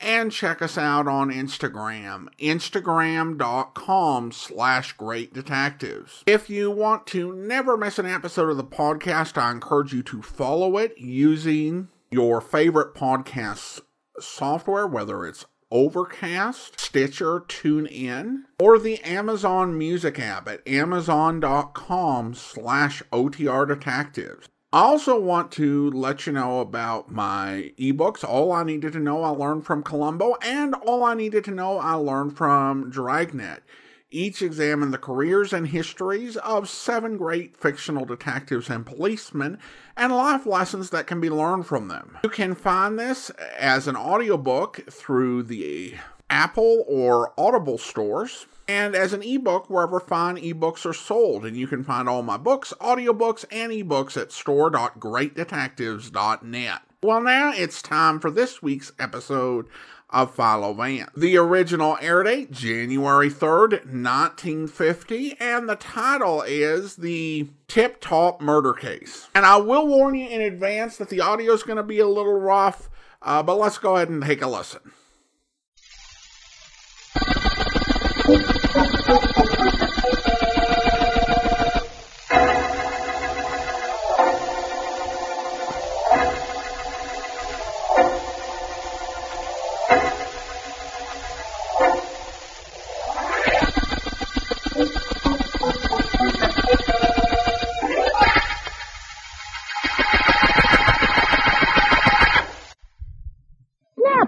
and check us out on Instagram, instagram.com slash great detectives. If you want to never miss an episode of the podcast, I encourage you to follow it using your favorite podcast software, whether it's Overcast, Stitcher, TuneIn, or the Amazon Music app at amazon.com slash OTR Detectives. I also want to let you know about my ebooks. All I needed to know I learned from Columbo, and all I needed to know I learned from Dragnet. Each examine the careers and histories of seven great fictional detectives and policemen and life lessons that can be learned from them. You can find this as an audiobook through the Apple or Audible stores and as an ebook wherever fine ebooks are sold. And you can find all my books, audiobooks, and ebooks at store.greatdetectives.net. Well, now it's time for this week's episode of Philo Vance. The original air date, January 3rd, 1950, and the title is The Tip Top Murder Case. And I will warn you in advance that the audio is going to be a little rough, uh, but let's go ahead and take a listen. Thank you.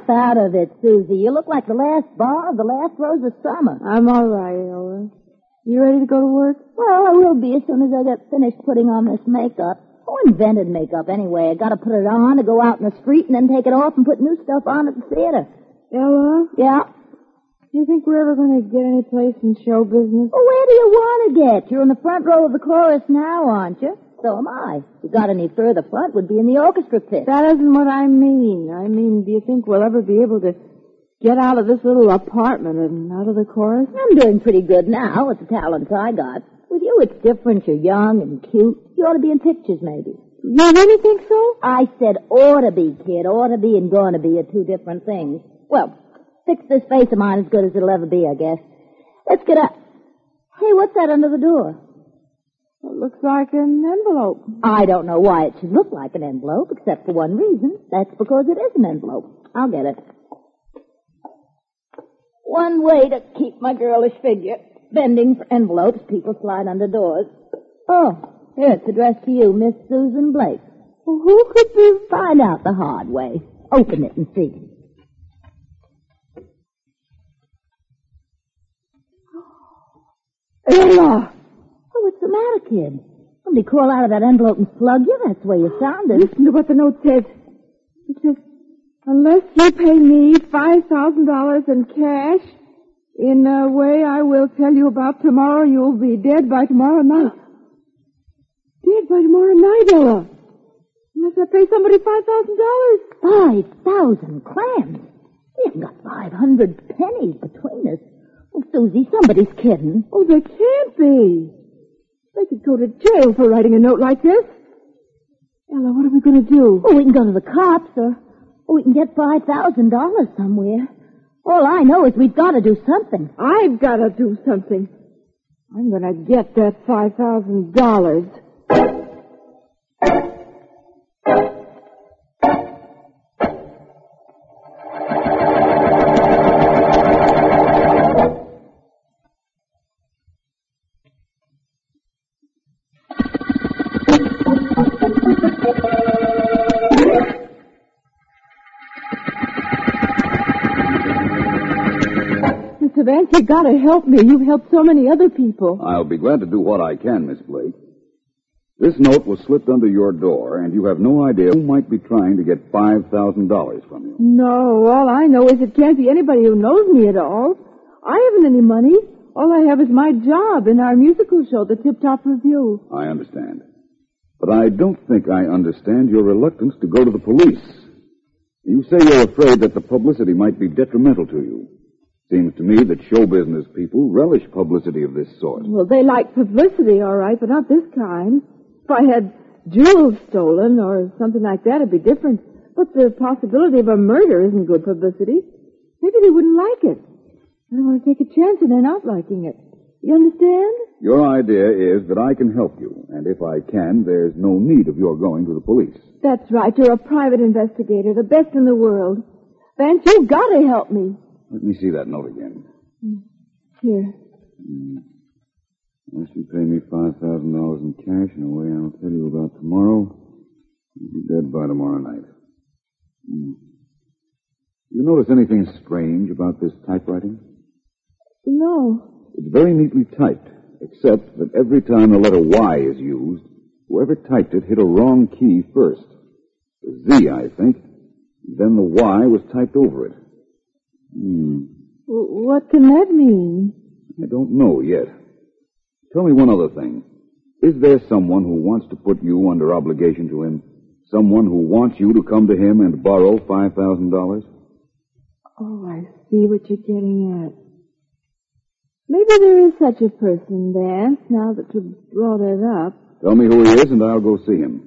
Snap out of it, Susie. You look like the last bar of the last rose of summer. I'm all right, Ella. You ready to go to work? Well, I will be as soon as I get finished putting on this makeup. Who invented makeup anyway? I gotta put it on to go out in the street and then take it off and put new stuff on at the theater. Ella, Yeah? do you think we're ever going to get any place in show business? Well, where do you want to get? You're in the front row of the chorus now, aren't you? So am I. If you got any further front, would be in the orchestra pit. That isn't what I mean. I mean, do you think we'll ever be able to get out of this little apartment and out of the chorus? I'm doing pretty good now with the talents I got. With you, it's different. You're young and cute. You ought to be in pictures, maybe. You really think so? I said ought to be, kid. Ought to be and going to be are two different things. Well, fix this face of mine as good as it'll ever be, I guess. Let's get up. Hey, what's that under the door? It looks like an envelope. I don't know why it should look like an envelope, except for one reason. That's because it is an envelope. I'll get it. One way to keep my girlish figure. Bending for envelopes, people slide under doors. Oh, here, it's addressed to you, Miss Susan Blake. Well, who could be? Find out the hard way. Open it and see. Ella! Oh, what's the matter, kid? Somebody crawl out of that envelope and slug you? That's the way you sounded. Listen to what the note says. It says, unless you pay me $5,000 in cash, in a way I will tell you about tomorrow, you'll be dead by tomorrow night. Dead by tomorrow night, Ella. Unless I pay somebody $5,000. Five thousand clams. We haven't got five hundred pennies between us. Oh, Susie, somebody's kidding. Oh, they can't be. They could go to jail for writing a note like this. Ella, what are we going to do? Oh, we can go to the cops, or, or we can get five thousand dollars somewhere. All I know is we've got to do something. I've got to do something. I'm going to get that $5,000. Mr. Vance, you got to help me. You've helped so many other people. I'll be glad to do what I can, Miss Blake. This note was slipped under your door, and you have no idea who might be trying to get $5,000 from you. No, all I know is it can't be anybody who knows me at all. I haven't any money. All I have is my job in our musical show, the Tip Top Review. I understand. But I don't think I understand your reluctance to go to the police. You say you're afraid that the publicity might be detrimental to you. Seems to me that show business people relish publicity of this sort. Well, they like publicity, all right, but not this kind. If I had jewels stolen or something like that, it'd be different. But the possibility of a murder isn't good publicity. Maybe they wouldn't like it. I don't want to take a chance of their not liking it. You understand? Your idea is that I can help you, and if I can, there's no need of your going to the police. That's right. You're a private investigator, the best in the world. Vance, you've got to help me. Let me see that note again. Here. Unless you pay me $5,000 in cash in a way I'll tell you about tomorrow, you'll be dead by tomorrow night. Hmm. You notice anything strange about this typewriting? No. It's very neatly typed, except that every time the letter Y is used, whoever typed it hit a wrong key first. The Z, I think. Then the Y was typed over it. Hmm. What can that mean? I don't know yet. Tell me one other thing. Is there someone who wants to put you under obligation to him? Someone who wants you to come to him and borrow $5,000? Oh, I see what you're getting at. Maybe there is such a person, Vance, now that you brought it up. Tell me who he is and I'll go see him.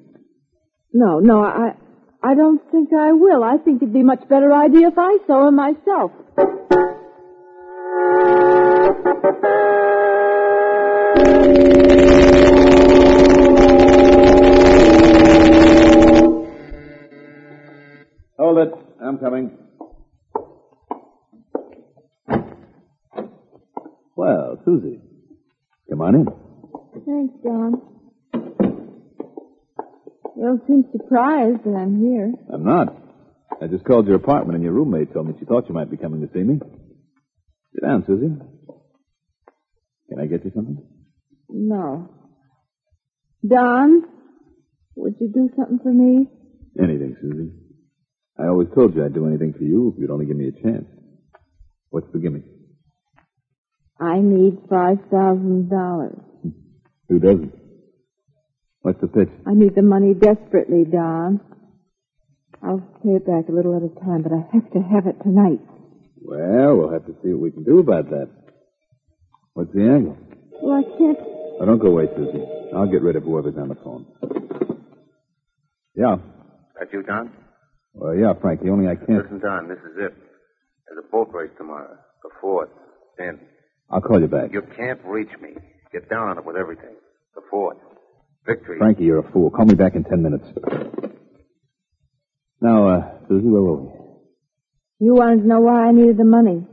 No, no, I, I don't think I will. I think it'd be a much better idea if I saw him myself. Hold it. I'm coming. Well, Susie, come on in. Thanks, John. You don't seem surprised that I'm here. I'm not. I just called your apartment and your roommate told me she thought you might be coming to see me. Sit down, Susie. Can I get you something? No. Don, would you do something for me? Anything, Susie. I always told you I'd do anything for you if you'd only give me a chance. What's the gimme? I need five thousand dollars. Who doesn't? What's the pitch? I need the money desperately, Don. I'll pay it back a little at a time, but I have to have it tonight. Well, we'll have to see what we can do about that. What's the angle? Well, I can't. Oh, don't go away, Susie. I'll get rid of whoever's on the phone. Yeah. That you, Don? Well, yeah, Frankie, only I can't. Listen, Don, this is it. There's a boat race tomorrow. The fourth. Ten. I'll call you back. You can't reach me. Get down on it with everything. The fourth. Victory. Frankie, you're a fool. Call me back in ten minutes. Now, uh, Susie, where were we? You wanted to know why I needed the money.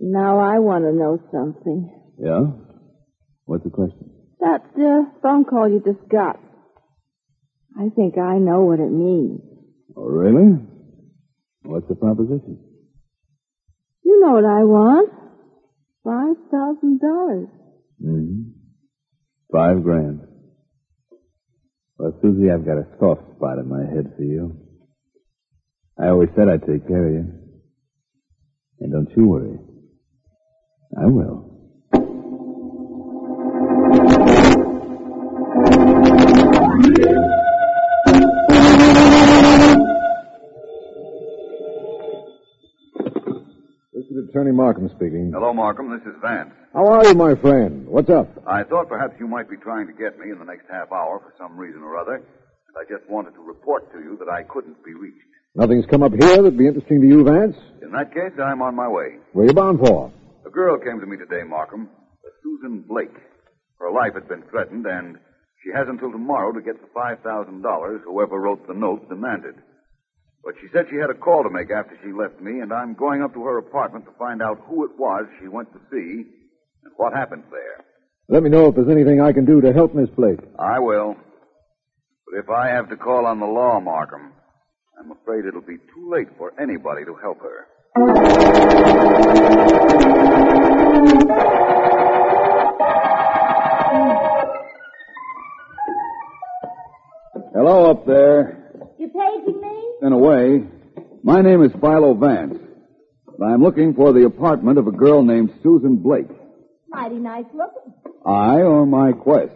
Now I want to know something. Yeah? What's the question? That uh, phone call you just got. I think I know what it means. Oh, really? What's the proposition? You know what I want. Five thousand dollars. Mm-hmm. Five grand. Well, Susie, I've got a soft spot in my head for you. I always said I'd take care of you. And don't you worry. I will. This Attorney Markham speaking. Hello, Markham. This is Vance. How are you, my friend? What's up? I thought perhaps you might be trying to get me in the next half hour for some reason or other. And I just wanted to report to you that I couldn't be reached. Nothing's come up here that'd be interesting to you, Vance? In that case, I'm on my way. Where you bound for? A girl came to me today, Markham. A Susan Blake. Her life had been threatened, and she has until tomorrow to get the $5,000 whoever wrote the note demanded. But she said she had a call to make after she left me, and I'm going up to her apartment to find out who it was she went to see and what happened there. Let me know if there's anything I can do to help Miss Blake. I will. But if I have to call on the law, Markham, I'm afraid it'll be too late for anybody to help her. Hello up there. You paging me? In a way. My name is Philo Vance. And I'm looking for the apartment of a girl named Susan Blake. Mighty nice looking. I or my quest?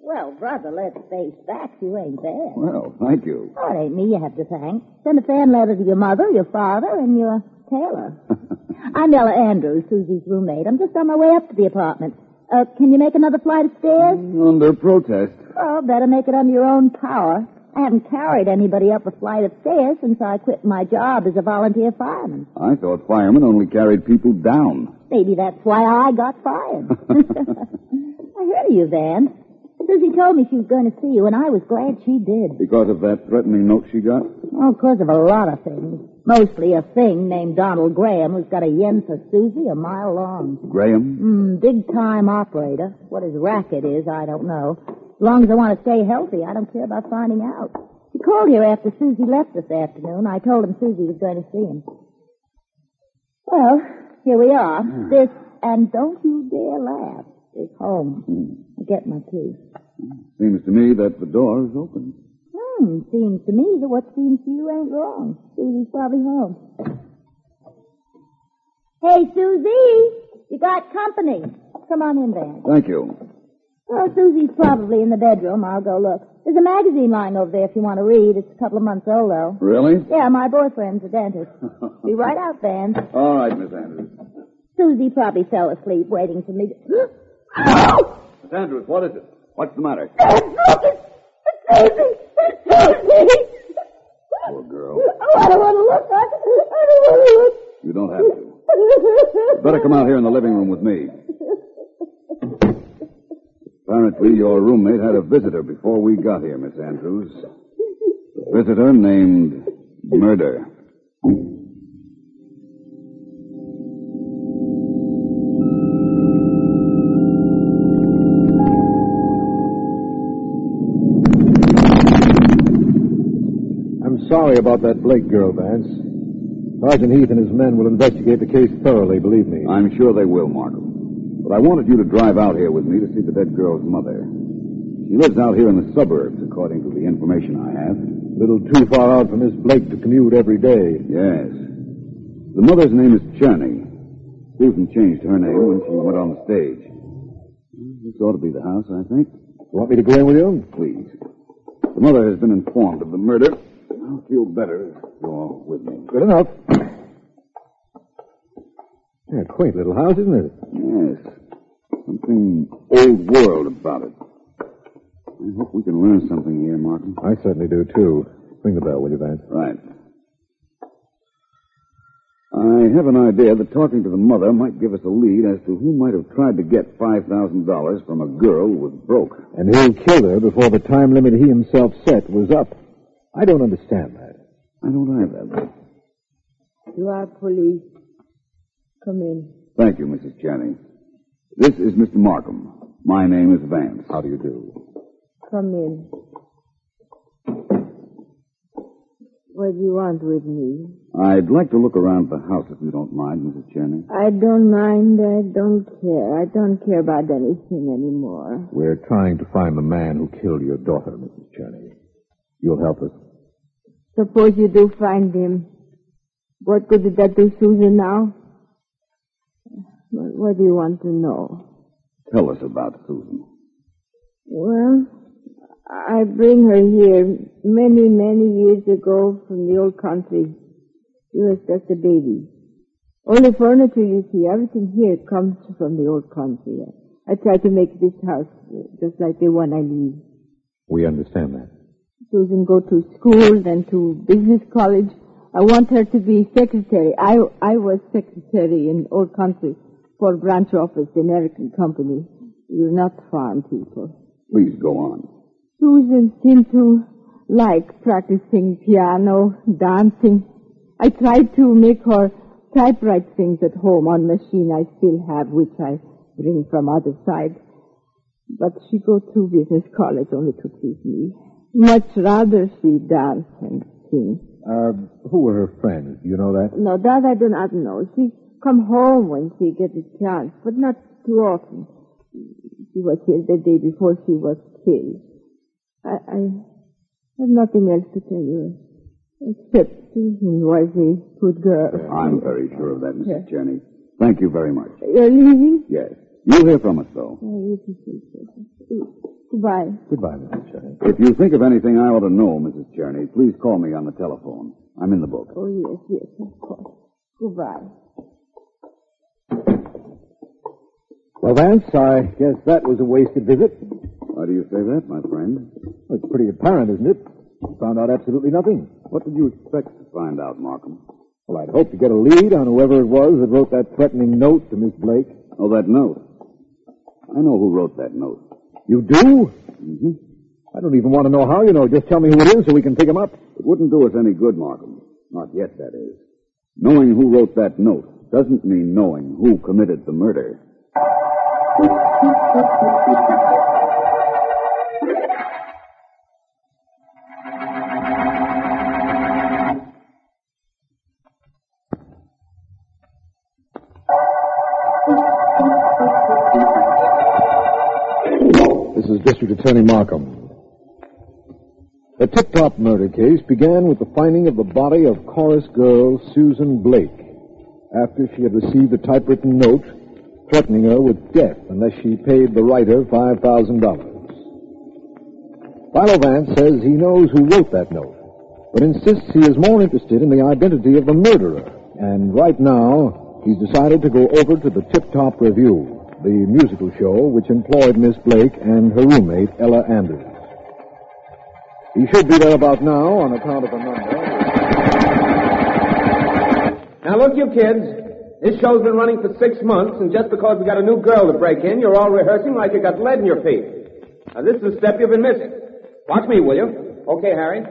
Well, brother, let's face facts. You ain't bad. Well, thank you. Oh, it ain't me you have to thank. Send a fan letter to your mother, your father, and your tailor. I'm Ella Andrews, Susie's roommate. I'm just on my way up to the apartment. Uh, can you make another flight of stairs? Under protest. Oh, better make it under your own power. I haven't carried anybody up a flight of stairs since I quit my job as a volunteer fireman. I thought firemen only carried people down. Maybe that's why I got fired. I heard of you, Van. Susie told me she was going to see you, and I was glad she did. Because of that threatening note she got? Oh, because of a lot of things. Mostly a thing named Donald Graham who's got a yen for Susie a mile long. Graham? Mm, big time operator. What his racket is, I don't know. As long as I want to stay healthy, I don't care about finding out. He called here after Susie left this afternoon. I told him Susie was going to see him. Well, here we are. Hmm. This, and don't you dare laugh, is home. Hmm. I get my key. Hmm. Seems to me that the door is open. Hmm, seems to me that what seems to you ain't wrong. Susie's probably home. Hey, Susie, you got company. Come on in, Van. Thank you. Well, Susie's probably in the bedroom. I'll go look. There's a magazine lying over there if you want to read. It's a couple of months old, though. Really? Yeah, my boyfriend's a dentist. Be right out, Van. All right, Miss Andrews. Susie probably fell asleep waiting for me to... Miss Andrews, what is it? What's the matter? Look, it's, it's Susie! It's Susie! Poor girl. Oh, I don't want to look. I, I don't want to look. You don't have to. Better come out here in the living room with me. Apparently, your roommate had a visitor before we got here, Miss Andrews. A visitor named Murder. I'm sorry about that Blake girl, Vance. Sergeant Heath and his men will investigate the case thoroughly, believe me. I'm sure they will, Markham. But I wanted you to drive out here with me to see the dead girl's mother. She lives out here in the suburbs, according to the information I have. A little too far out for Miss Blake to commute every day. Yes. The mother's name is Cherney. Susan changed her name when she went on the stage. This ought to be the house, I think. You want me to go in with you? Please. The mother has been informed of the murder. I'll feel better if you're with me. Good enough. Yeah, quaint little house, isn't it? Yes. Something old world about it. I hope we can learn something here, Markham. I certainly do, too. Ring the bell, will you, Vance? Right. I have an idea that talking to the mother might give us a lead as to who might have tried to get $5,000 from a girl who was broke. And who killed her before the time limit he himself set was up. I don't understand that. I don't either. You are police. Come in. Thank you, Mrs. Cherney. This is Mr. Markham. My name is Vance. How do you do? Come in. What do you want with me? I'd like to look around the house if you don't mind, Mrs. Cherney. I don't mind. I don't care. I don't care about anything anymore. We're trying to find the man who killed your daughter, Mrs. Cherney. You'll help us? Suppose you do find him. What good did that do Susan now? What, what do you want to know? Tell us about Susan. Well, I bring her here many, many years ago from the old country. She was just a baby. All the furniture you see, everything here comes from the old country. I try to make this house just like the one I leave. We understand that. Susan go to school, then to business college. I want her to be secretary. I I was secretary in old country for branch office, the American company. We're not farm people. Please go on. Susan seemed to like practicing piano, dancing. I tried to make her typewrite things at home on machine I still have, which I bring from other side. But she go to business college only to please me. Much rather she dance and sing. Uh, who were her friends? Do you know that? No, that I do not know. She come home when she gets a chance, but not too often. She was here the day before she was killed. I, I have nothing else to tell you, except Susan was a good girl. I'm very sure of that, Mrs. Cherney. Thank you very much. You're leaving? Yes. You'll hear from us, though. Oh, you can see so. Goodbye. Goodbye, Mrs. Cherney. If you think of anything I ought to know, Mrs. Cherney, please call me on the telephone. I'm in the book. Oh, yes, yes, of course. Goodbye. Well, Vance, I guess that was a wasted visit. Why do you say that, my friend? Well, it's pretty apparent, isn't it? You found out absolutely nothing. What did you expect to find out, Markham? Well, I'd hoped to get a lead on whoever it was that wrote that threatening note to Miss Blake. Oh, that note. I know who wrote that note. You do? Mm-hmm. I don't even want to know how you know. Just tell me who it is so we can pick him up. It wouldn't do us any good, Markham. Not yet, that is. Knowing who wrote that note doesn't mean knowing who committed the murder. This is District Attorney Markham. The tip-top murder case began with the finding of the body of chorus girl Susan Blake after she had received a typewritten note threatening her with death unless she paid the writer $5,000. Philo Vance says he knows who wrote that note, but insists he is more interested in the identity of the murderer. And right now, he's decided to go over to the Tip Top Review, the musical show which employed Miss Blake and her roommate, Ella Andrews. He should be there about now on account of the number. Now look, you kids. This show's been running for six months, and just because we got a new girl to break in, you're all rehearsing like you got lead in your feet. Now this is a step you've been missing. Watch me, will you? Okay, Harry.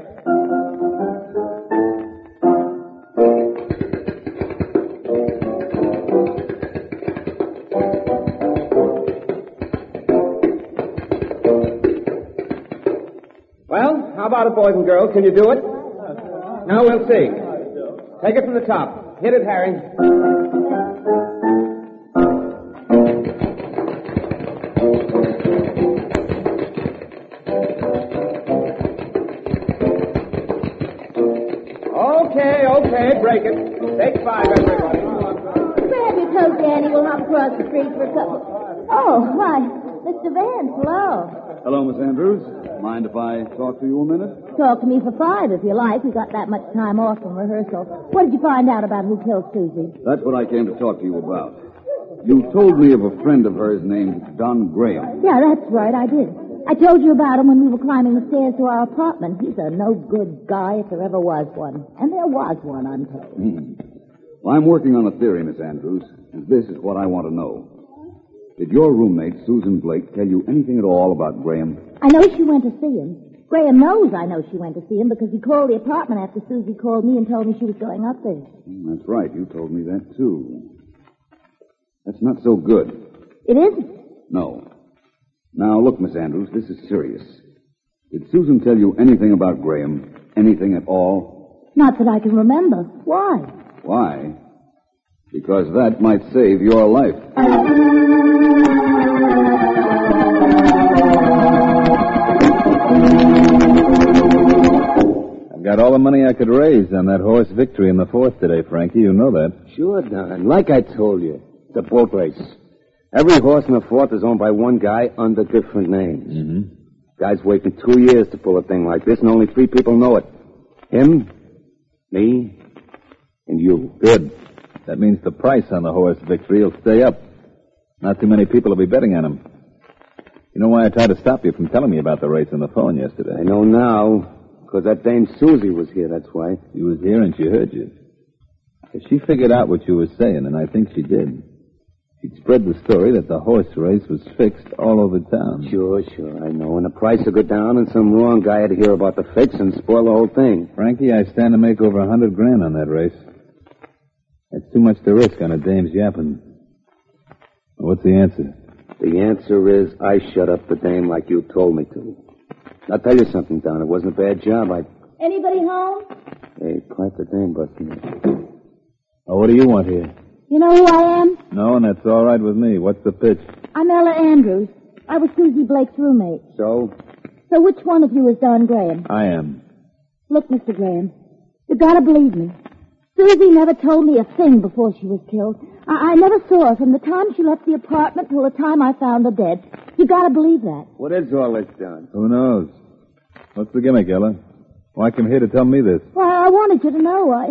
Well, how about it, boys and girls? Can you do it? Now we'll see. Take it from the top. Hit it, Harry. Hello. Hello, Miss Andrews. Mind if I talk to you a minute? Talk to me for five if you like. We got that much time off from rehearsal. What did you find out about who killed Susie? That's what I came to talk to you about. You told me of a friend of hers named Don Graham. Yeah, that's right, I did. I told you about him when we were climbing the stairs to our apartment. He's a no good guy if there ever was one. And there was one, I'm told. Hmm. Well, I'm working on a theory, Miss Andrews, and this is what I want to know. Did your roommate, Susan Blake, tell you anything at all about Graham? I know she went to see him. Graham knows I know she went to see him because he called the apartment after Susie called me and told me she was going up there. Hmm, That's right. You told me that, too. That's not so good. It isn't. No. Now, look, Miss Andrews, this is serious. Did Susan tell you anything about Graham? Anything at all? Not that I can remember. Why? Why? Because that might save your life. I've got all the money I could raise on that horse victory in the fourth today, Frankie. You know that. Sure, Don. Like I told you, it's a boat race. Every horse in the fourth is owned by one guy under different names. Mm-hmm. Guy's waiting two years to pull a thing like this, and only three people know it. Him, me, and you. Good. That means the price on the horse victory will stay up. Not too many people will be betting on him. You know why I tried to stop you from telling me about the race on the phone yesterday? I know now, because that dame Susie was here, that's why. She was here and she heard you. She figured out what you were saying, and I think she did. She'd spread the story that the horse race was fixed all over town. Sure, sure, I know. And the price will go down, and some wrong guy had to hear about the fix and spoil the whole thing. Frankie, I stand to make over a hundred grand on that race. That's too much to risk on a dame's yapping. What's the answer? The answer is I shut up the dame like you told me to. I'll tell you something, Don. It wasn't a bad job. I. Anybody home? Hey, quiet the dame busting in. Oh, what do you want here? You know who I am? No, and that's all right with me. What's the pitch? I'm Ella Andrews. I was Susie Blake's roommate. So? So which one of you is Don Graham? I am. Look, Mr. Graham, you gotta believe me. Susie never told me a thing before she was killed. I, I never saw her from the time she left the apartment till the time I found her dead. You gotta believe that. What is all this, Don? Who knows? What's the gimmick, Ella? Why come here to tell me this? Well, I wanted you to know. I,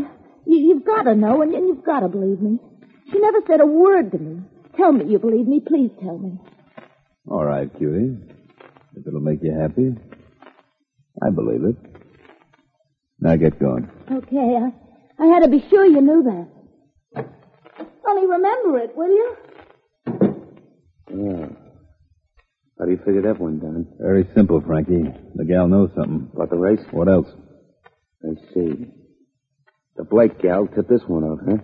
you, you've gotta know, and, and you've gotta believe me. She never said a word to me. Tell me you believe me. Please tell me. All right, cutie. If it'll make you happy, I believe it. Now get going. Okay, I, I had to be sure you knew that. Only remember it, will you? Yeah. How do you figure that one, Don? Very simple, Frankie. The gal knows something. About the race? What else? I see. The Blake gal tipped this one off, huh?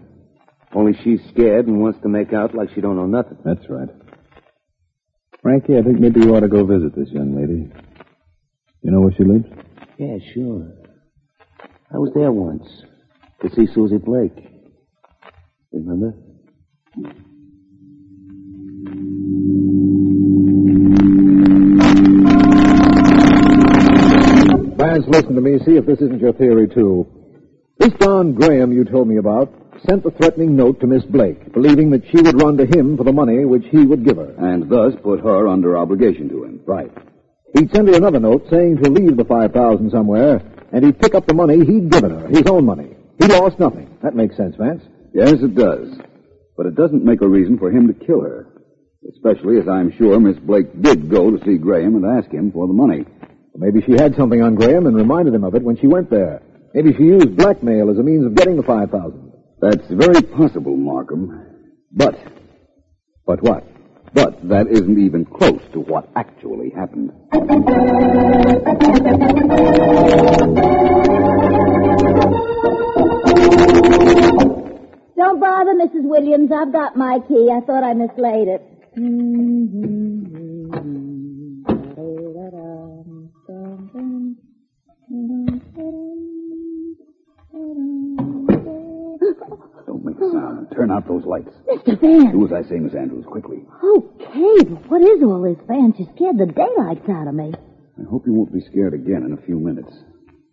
Only she's scared and wants to make out like she don't know nothing. That's right. Frankie, I think maybe you ought to go visit this young lady. You know where she lives? Yeah, sure. I was there once to see Susie Blake. Remember? Vance, listen to me. See if this isn't your theory, too. This Don Graham you told me about sent the threatening note to Miss Blake, believing that she would run to him for the money which he would give her. And thus put her under obligation to him. Right. He'd send her another note saying to leave the 5000 somewhere, and he'd pick up the money he'd given her, his own money. He lost nothing. That makes sense, Vance. Yes, it does. But it doesn't make a reason for him to kill her. Especially as I'm sure Miss Blake did go to see Graham and ask him for the money. Maybe she had something on Graham and reminded him of it when she went there. Maybe she used blackmail as a means of getting the 5000 That's very possible, Markham. But, But what? but that isn't even close to what actually happened. Don't bother, Mrs. Williams. I've got my key. I thought I mislaid it. Don't make a sound. Turn out those lights. Mr. Vance. Do as I say, Miss Andrews, quickly. Okay, but what is all this, Vance? You scared the daylights out of me. I hope you won't be scared again in a few minutes.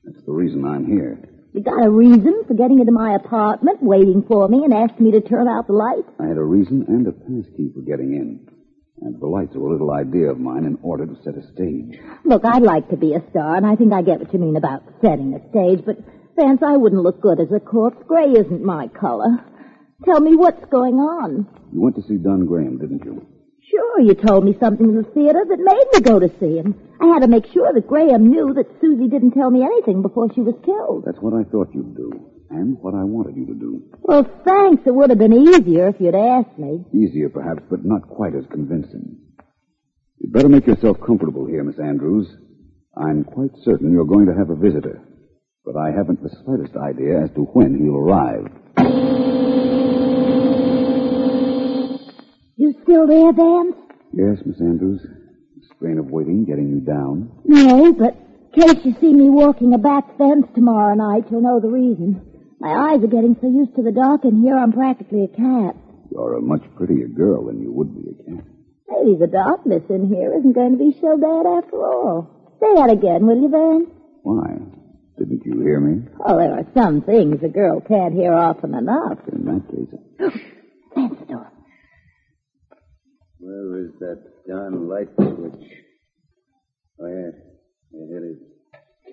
That's the reason I'm here. You got a reason for getting into my apartment, waiting for me, and asking me to turn out the lights? I had a reason and a pass key for getting in. And the lights were a little idea of mine in order to set a stage. Look, I'd like to be a star, and I think I get what you mean about setting a stage, but Vance, I wouldn't look good as a corpse. Gray isn't my color. Tell me what's going on. You went to see Don Graham, didn't you? Sure, you told me something in the theater that made me go to see him. I had to make sure that Graham knew that Susie didn't tell me anything before she was killed. That's what I thought you'd do. And what I wanted you to do. Well, thanks. It would have been easier if you'd asked me. Easier, perhaps, but not quite as convincing. You'd better make yourself comfortable here, Miss Andrews. I'm quite certain you're going to have a visitor. But I haven't the slightest idea as to when he'll arrive. You still there, Vance? Yes, Miss Andrews. The strain of waiting getting you down. No, but in case you see me walking a back fence tomorrow night, you'll know the reason. My eyes are getting so used to the dark, and here I'm practically a cat. You're a much prettier girl than you would be a cat. Maybe the darkness in here isn't going to be so bad after all. Say that again, will you, Vance? Why? Didn't you hear me? Oh, there are some things a girl can't hear often enough. In that case, Vance the door. Where is that darn light switch? Oh, yeah. Yeah, it is.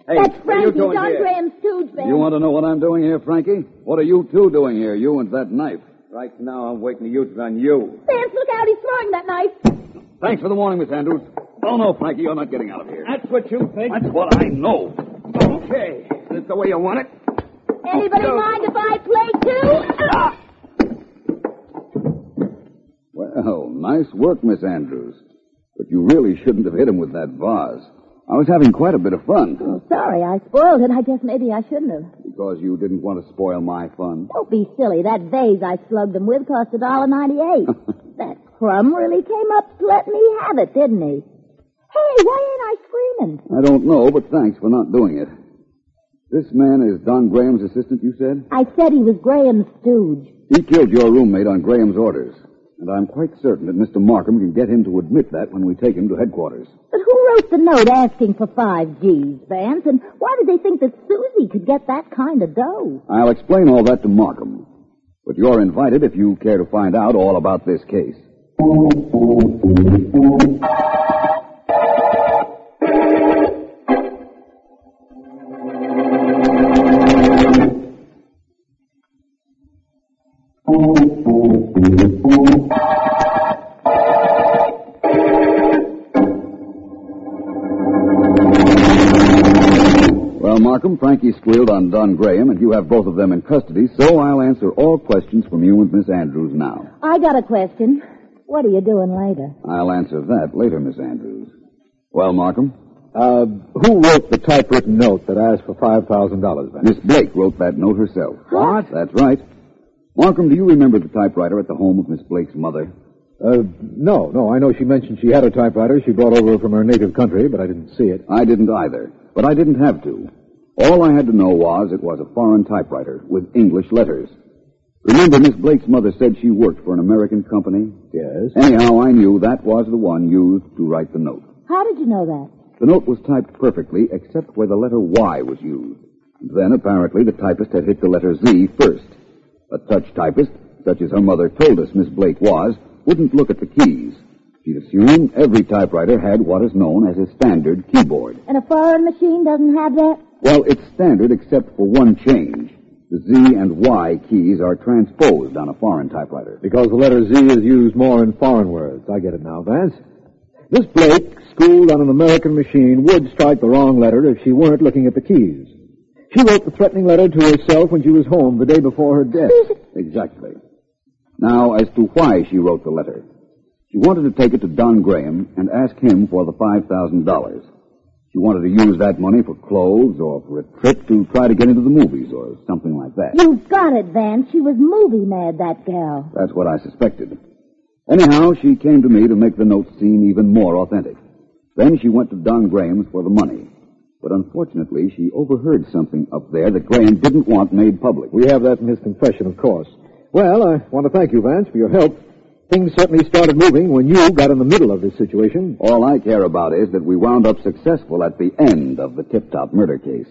Hey, That's what are you Frankie, doing Don here? Graham's stooge, Vance. you want to know what I'm doing here, Frankie? What are you two doing here, you and that knife? Right now, I'm waiting to use it on you. Vance, look out, he's throwing that knife. Thanks for the warning, Miss Andrews. Oh, no, Frankie, you're not getting out of here. That's what you think? That's what I know. Okay. Is this the way you want it? Anybody no. mind if I play too? Ah! Well, nice work, Miss Andrews. But you really shouldn't have hit him with that vase. I was having quite a bit of fun. Oh, sorry, I spoiled it. I guess maybe I shouldn't have. Because you didn't want to spoil my fun. Don't be silly. That vase I slugged him with cost a dollar ninety-eight. that crumb really came up to let me have it, didn't he? Hey, why ain't I screaming? I don't know, but thanks for not doing it. This man is Don Graham's assistant, you said? I said he was Graham's stooge. He killed your roommate on Graham's orders. And I'm quite certain that Mr. Markham can get him to admit that when we take him to headquarters. But who wrote the note asking for five G's, Vance? And why did they think that Susie could get that kind of dough? I'll explain all that to Markham. But you're invited if you care to find out all about this case. Markham, Frankie squealed on Don Graham, and you have both of them in custody, so I'll answer all questions from you and Miss Andrews now. I got a question. What are you doing later? I'll answer that later, Miss Andrews. Well, Markham? Uh, who wrote the typewritten note that asked for $5,000, Vance? Miss Blake wrote that note herself. What? That's right. Markham, do you remember the typewriter at the home of Miss Blake's mother? Uh, no, no. I know she mentioned she had a typewriter she brought over from her native country, but I didn't see it. I didn't either, but I didn't have to. All I had to know was it was a foreign typewriter with English letters. Remember, Miss Blake's mother said she worked for an American company? Yes. Anyhow, I knew that was the one used to write the note. How did you know that? The note was typed perfectly, except where the letter Y was used. And then, apparently, the typist had hit the letter Z first. A touch typist, such as her mother told us Miss Blake was, wouldn't look at the keys. She'd assume every typewriter had what is known as a standard keyboard. And a foreign machine doesn't have that? Well, it's standard except for one change. The Z and Y keys are transposed on a foreign typewriter. Because the letter Z is used more in foreign words. I get it now, Vance. Miss Blake, schooled on an American machine, would strike the wrong letter if she weren't looking at the keys. She wrote the threatening letter to herself when she was home the day before her death. Exactly. Now, as to why she wrote the letter. She wanted to take it to Don Graham and ask him for the $5,000. She wanted to use that money for clothes or for a trip to try to get into the movies or something like that. You've got it, Vance. She was movie mad, that gal. That's what I suspected. Anyhow, she came to me to make the note seem even more authentic. Then she went to Don Graham's for the money. But unfortunately, she overheard something up there that Graham didn't want made public. We have that in his confession, of course. Well, I want to thank you, Vance, for your help. Things certainly started moving when you got in the middle of this situation. All I care about is that we wound up successful at the end of the tip-top murder case.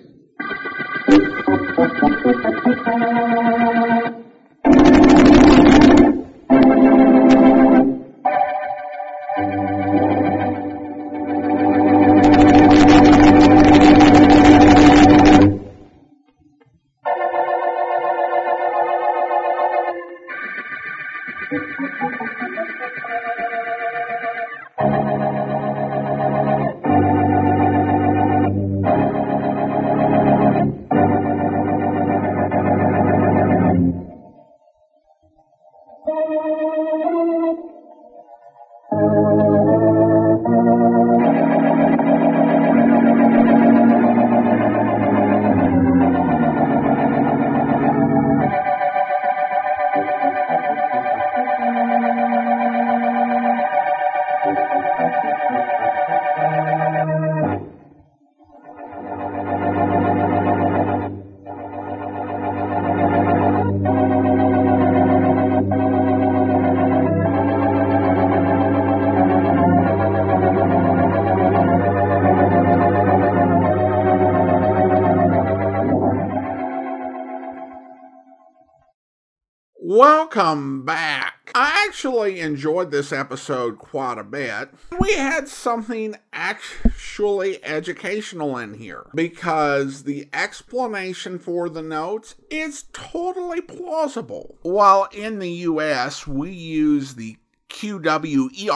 Welcome back. I actually enjoyed this episode quite a bit. We had something actually educational in here because the explanation for the notes is totally plausible. While in the US, we use the QWERTY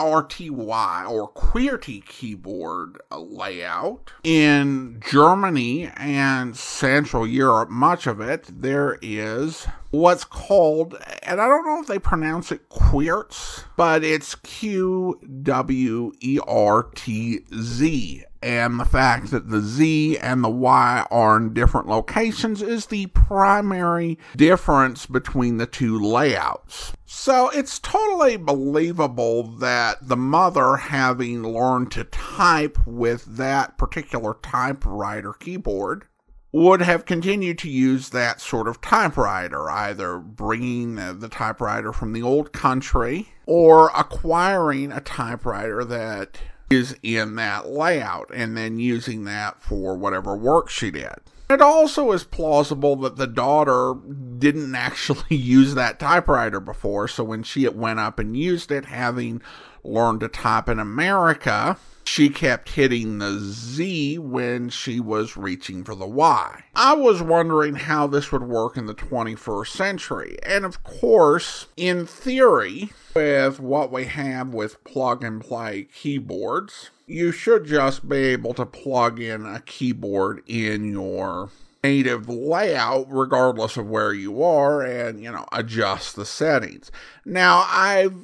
or QWERTY keyboard layout. In Germany and Central Europe, much of it, there is what's called, and I don't know if they pronounce it QWERTZ, but it's Q W E R T Z. And the fact that the Z and the Y are in different locations is the primary difference between the two layouts. So it's totally believable that the mother, having learned to type with that particular typewriter keyboard, would have continued to use that sort of typewriter, either bringing the typewriter from the old country or acquiring a typewriter that is in that layout and then using that for whatever work she did. It also is plausible that the daughter didn't actually use that typewriter before, so when she went up and used it, having learned to type in America, she kept hitting the Z when she was reaching for the Y. I was wondering how this would work in the 21st century. And of course, in theory, with what we have with plug and play keyboards, you should just be able to plug in a keyboard in your native layout regardless of where you are and, you know, adjust the settings. Now, I've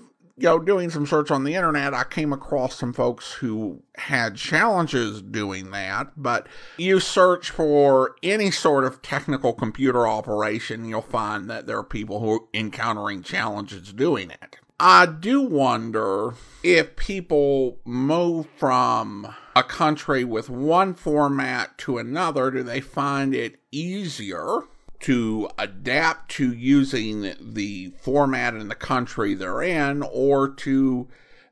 you know, doing some search on the internet, I came across some folks who had challenges doing that. But you search for any sort of technical computer operation, you'll find that there are people who are encountering challenges doing it. I do wonder if people move from a country with one format to another, do they find it easier to adapt to using the format in the country they're in or to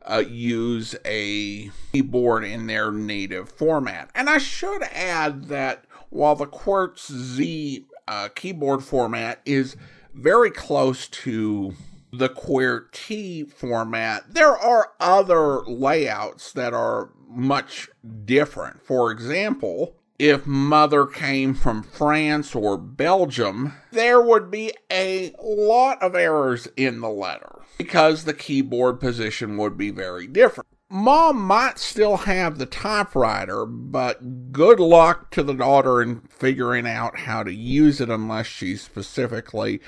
uh, use a keyboard in their native format. And I should add that while the QWERTZ uh, keyboard format is very close to the QWERTY format, there are other layouts that are much different. For example, if mother came from France or Belgium, there would be a lot of errors in the letter because the keyboard position would be very different. Mom might still have the typewriter, but good luck to the daughter in figuring out how to use it unless she's specifically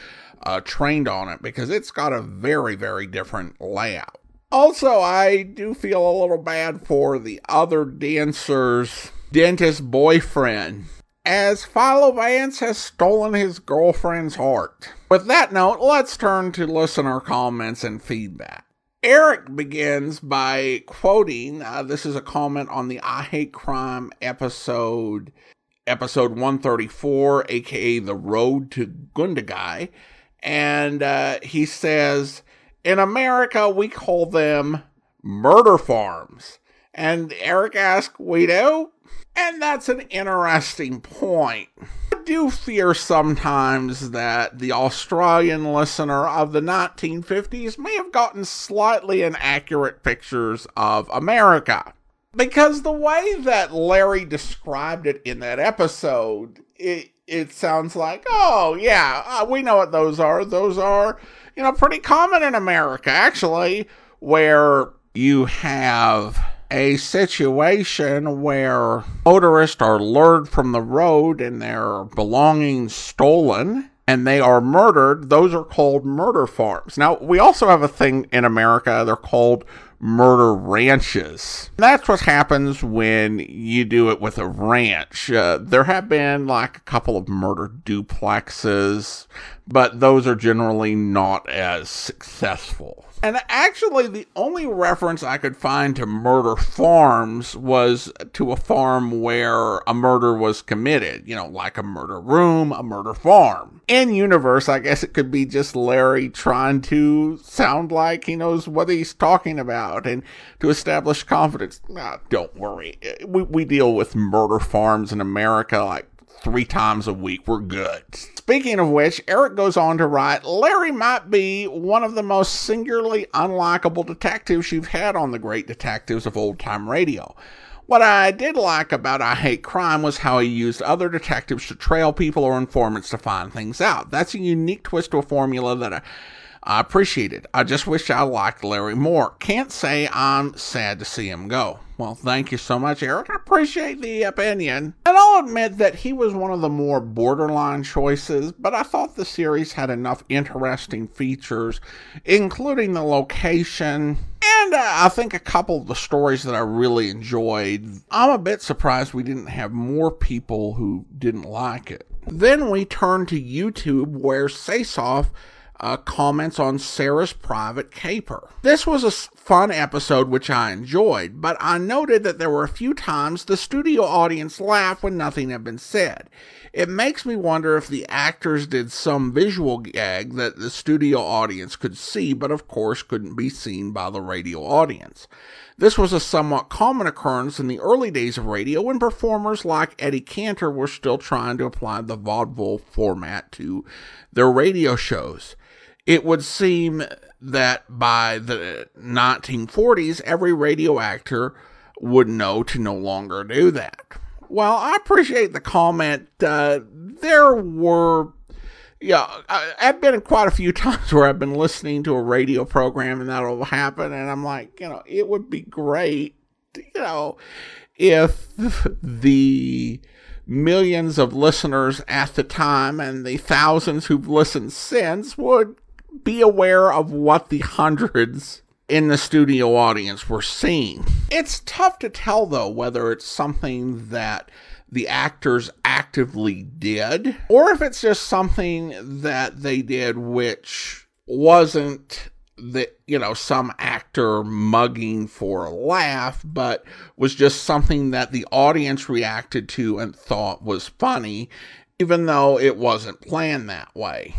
uh, trained on it because it's got a very, very different layout. Also, I do feel a little bad for the other dancers dentist boyfriend, as Philo Vance has stolen his girlfriend's heart. With that note, let's turn to listener comments and feedback. Eric begins by quoting uh, this is a comment on the I Hate Crime episode, episode 134, aka The Road to Gundagai. And uh, he says, In America, we call them murder farms. And Eric asks, We do? And that's an interesting point. I do fear sometimes that the Australian listener of the 1950s may have gotten slightly inaccurate pictures of America. Because the way that Larry described it in that episode, it, it sounds like, oh, yeah, uh, we know what those are. Those are, you know, pretty common in America, actually, where you have a situation where motorists are lured from the road and their belongings stolen and they are murdered, those are called murder farms. Now, we also have a thing in America, they're called murder ranches. And That's what happens when you do it with a ranch. Uh, there have been like a couple of murder duplexes, but those are generally not as successful. And actually, the only reference I could find to murder farms was to a farm where a murder was committed, you know, like a murder room, a murder farm. In universe, I guess it could be just Larry trying to sound like he knows what he's talking about and to establish confidence. Nah, don't worry. We, we deal with murder farms in America like three times a week. We're good. Speaking of which, Eric goes on to write Larry might be one of the most singularly unlikable detectives you've had on the great detectives of old time radio. What I did like about I Hate Crime was how he used other detectives to trail people or informants to find things out. That's a unique twist to a formula that I I appreciate it. I just wish I liked Larry more. Can't say I'm sad to see him go. Well, thank you so much, Eric. I appreciate the opinion. And I'll admit that he was one of the more borderline choices, but I thought the series had enough interesting features, including the location, and uh, I think a couple of the stories that I really enjoyed. I'm a bit surprised we didn't have more people who didn't like it. Then we turn to YouTube, where Sasoff uh, comments on Sarah's private caper. This was a fun episode which I enjoyed, but I noted that there were a few times the studio audience laughed when nothing had been said. It makes me wonder if the actors did some visual gag that the studio audience could see, but of course couldn't be seen by the radio audience. This was a somewhat common occurrence in the early days of radio when performers like Eddie Cantor were still trying to apply the vaudeville format to their radio shows. It would seem that by the 1940s, every radio actor would know to no longer do that. Well, I appreciate the comment. Uh, there were, yeah, I, I've been quite a few times where I've been listening to a radio program and that'll happen, and I'm like, you know, it would be great, you know, if the millions of listeners at the time and the thousands who've listened since would be aware of what the hundreds in the studio audience were seeing. It's tough to tell, though, whether it's something that the actors actively did or if it's just something that they did which wasn't that you know some actor mugging for a laugh but was just something that the audience reacted to and thought was funny even though it wasn't planned that way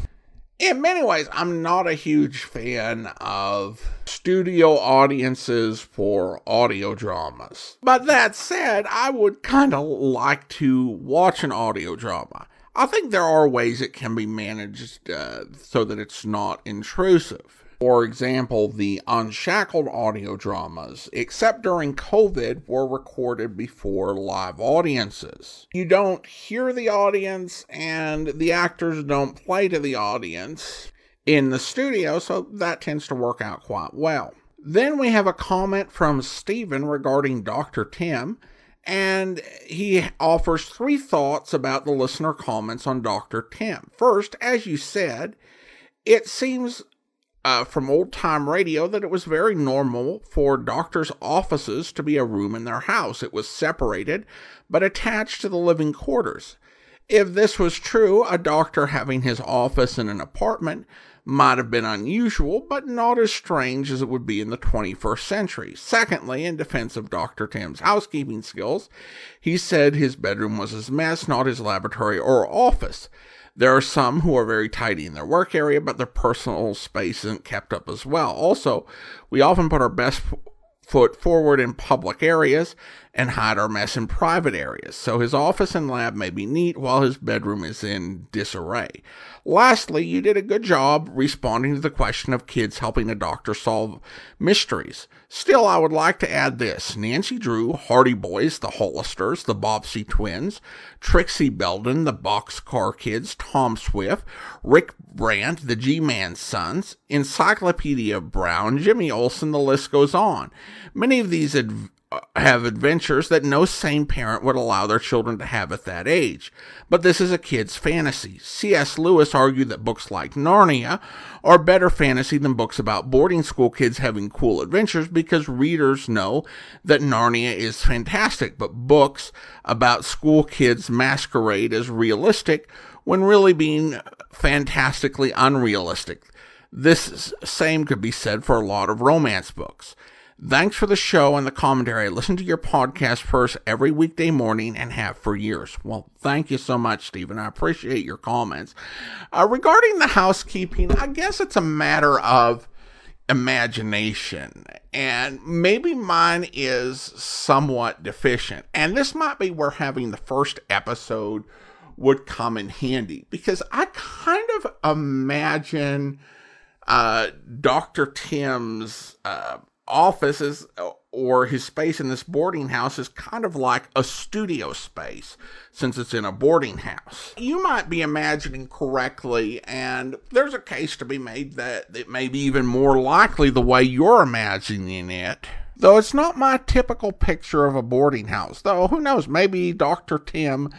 in many ways i'm not a huge fan of studio audiences for audio dramas but that said i would kind of like to watch an audio drama I think there are ways it can be managed uh, so that it's not intrusive. For example, the Unshackled audio dramas, except during COVID, were recorded before live audiences. You don't hear the audience, and the actors don't play to the audience in the studio, so that tends to work out quite well. Then we have a comment from Stephen regarding Dr. Tim, and he offers three thoughts about the listener comments on Dr. Tim. First, as you said, it seems uh, from old time radio that it was very normal for doctors' offices to be a room in their house. It was separated but attached to the living quarters. If this was true, a doctor having his office in an apartment might have been unusual, but not as strange as it would be in the 21st century. Secondly, in defense of Dr. Tim's housekeeping skills, he said his bedroom was his mess, not his laboratory or office. There are some who are very tidy in their work area, but their personal space isn't kept up as well. Also, we often put our best foot forward in public areas and hide our mess in private areas. So his office and lab may be neat while his bedroom is in disarray. Lastly, you did a good job responding to the question of kids helping a doctor solve mysteries. Still, I would like to add this Nancy Drew, Hardy Boys, the Hollisters, the Bobbsey Twins, Trixie Belden, the Boxcar Kids, Tom Swift, Rick Brant, the G Man Sons, Encyclopedia Brown, Jimmy Olsen, the list goes on. Many of these have adventures that no sane parent would allow their children to have at that age. But this is a kid's fantasy. C.S. Lewis argued that books like Narnia are better fantasy than books about boarding school kids having cool adventures because readers know that Narnia is fantastic, but books about school kids masquerade as realistic when really being fantastically unrealistic. This same could be said for a lot of romance books. Thanks for the show and the commentary. I listen to your podcast first every weekday morning and have for years. Well, thank you so much, Stephen. I appreciate your comments. Uh, regarding the housekeeping, I guess it's a matter of imagination. And maybe mine is somewhat deficient. And this might be where having the first episode would come in handy because I kind of imagine uh, Dr. Tim's. Uh, office is or his space in this boarding house is kind of like a studio space since it's in a boarding house. You might be imagining correctly, and there's a case to be made that it may be even more likely the way you're imagining it. Though it's not my typical picture of a boarding house, though who knows, maybe Dr. Tim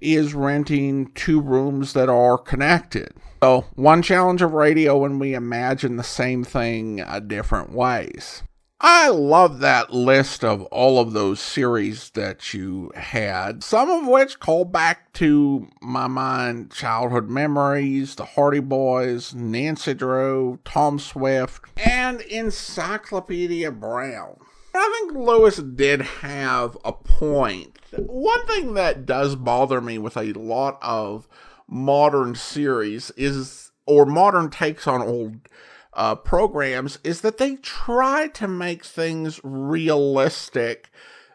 is renting two rooms that are connected. So, one challenge of radio when we imagine the same thing uh, different ways. I love that list of all of those series that you had, some of which call back to my mind childhood memories, the Hardy Boys, Nancy Drew, Tom Swift, and Encyclopedia Brown. I think Lewis did have a point. One thing that does bother me with a lot of modern series is, or modern takes on old uh, programs is that they try to make things realistic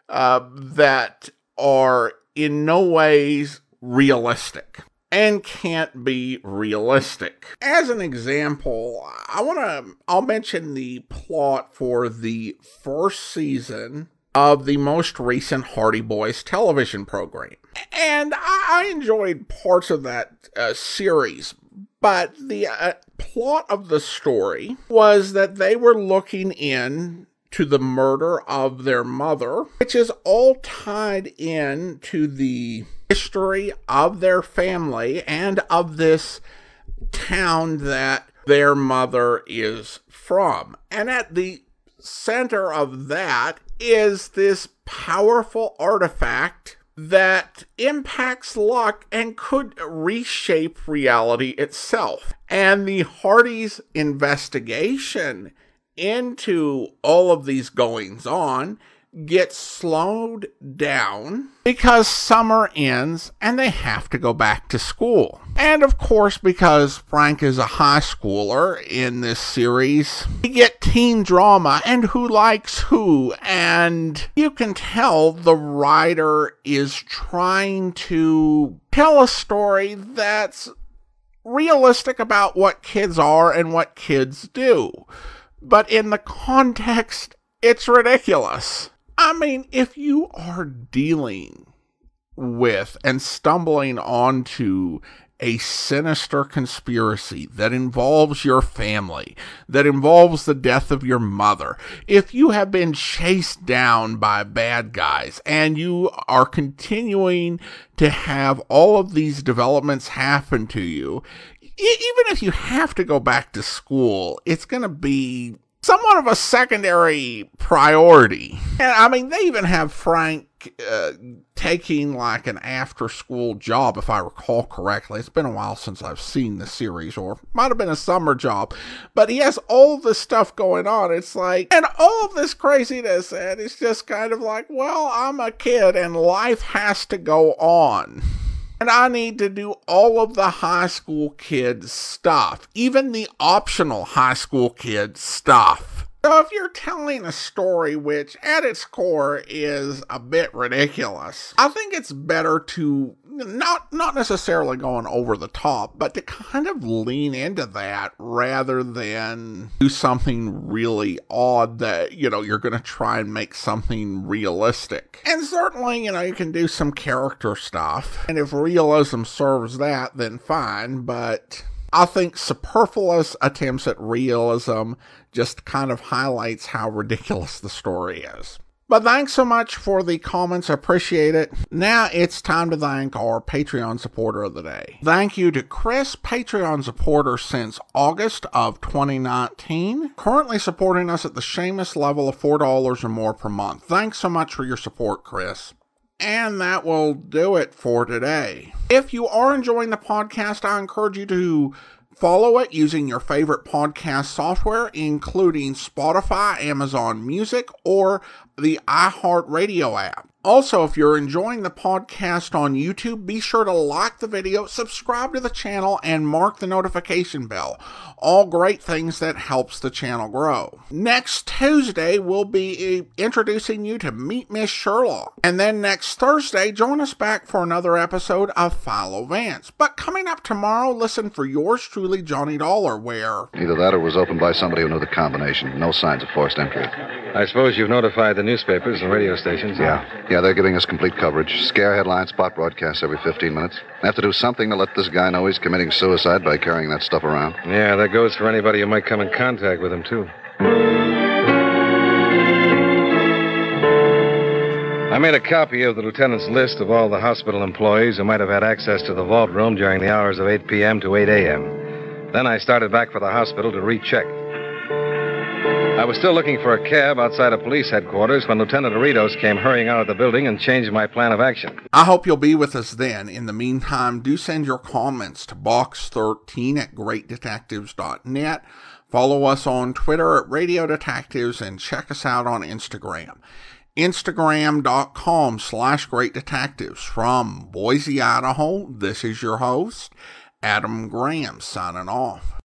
uh, that are in no ways realistic and can't be realistic. As an example, I want to I'll mention the plot for the first season of the most recent Hardy Boys television program. And I enjoyed parts of that uh, series, but the uh, plot of the story was that they were looking in to the murder of their mother, which is all tied in to the history of their family and of this town that their mother is from. And at the center of that is this powerful artifact that impacts luck and could reshape reality itself. And the Hardys' investigation into all of these goings on gets slowed down because summer ends and they have to go back to school. And of course, because Frank is a high schooler in this series, we get teen drama and who likes who. And you can tell the writer is trying to tell a story that's realistic about what kids are and what kids do. But in the context, it's ridiculous. I mean, if you are dealing with and stumbling onto a sinister conspiracy that involves your family, that involves the death of your mother, if you have been chased down by bad guys and you are continuing to have all of these developments happen to you, even if you have to go back to school, it's going to be somewhat of a secondary priority. And I mean, they even have Frank uh, taking like an after school job, if I recall correctly. It's been a while since I've seen the series, or might have been a summer job. But he has all this stuff going on. It's like, and all of this craziness, and it's just kind of like, well, I'm a kid and life has to go on. And I need to do all of the high school kids stuff, even the optional high school kids stuff. So if you're telling a story which at its core is a bit ridiculous, I think it's better to not not necessarily going over the top, but to kind of lean into that rather than do something really odd that, you know, you're going to try and make something realistic. And certainly, you know, you can do some character stuff. And if realism serves that, then fine, but I think superfluous attempts at realism just kind of highlights how ridiculous the story is. But thanks so much for the comments. I appreciate it. Now it's time to thank our Patreon supporter of the day. Thank you to Chris, Patreon supporter since August of 2019, currently supporting us at the Seamus level of $4 or more per month. Thanks so much for your support, Chris. And that will do it for today. If you are enjoying the podcast, I encourage you to follow it using your favorite podcast software, including Spotify, Amazon Music, or the iHeartRadio app. Also, if you're enjoying the podcast on YouTube, be sure to like the video, subscribe to the channel, and mark the notification bell. All great things that helps the channel grow. Next Tuesday, we'll be introducing you to Meet Miss Sherlock. And then next Thursday, join us back for another episode of Philo Vance. But coming up tomorrow, listen for yours truly, Johnny Dollar, where... Either that or was opened by somebody who knew the combination. No signs of forced entry. I suppose you've notified the newspapers and radio stations. Yeah. Yeah, they're giving us complete coverage. Scare headlines, spot broadcasts every 15 minutes. They have to do something to let this guy know he's committing suicide by carrying that stuff around. Yeah, that goes for anybody who might come in contact with him, too. I made a copy of the lieutenant's list of all the hospital employees who might have had access to the vault room during the hours of 8 p.m. to 8 a.m. Then I started back for the hospital to recheck. I was still looking for a cab outside of police headquarters when Lieutenant Doritos came hurrying out of the building and changed my plan of action. I hope you'll be with us then. In the meantime, do send your comments to box13 at greatdetectives.net. Follow us on Twitter at Radio Detectives and check us out on Instagram. Instagram.com slash Great Detectives. From Boise, Idaho, this is your host, Adam Graham, signing off.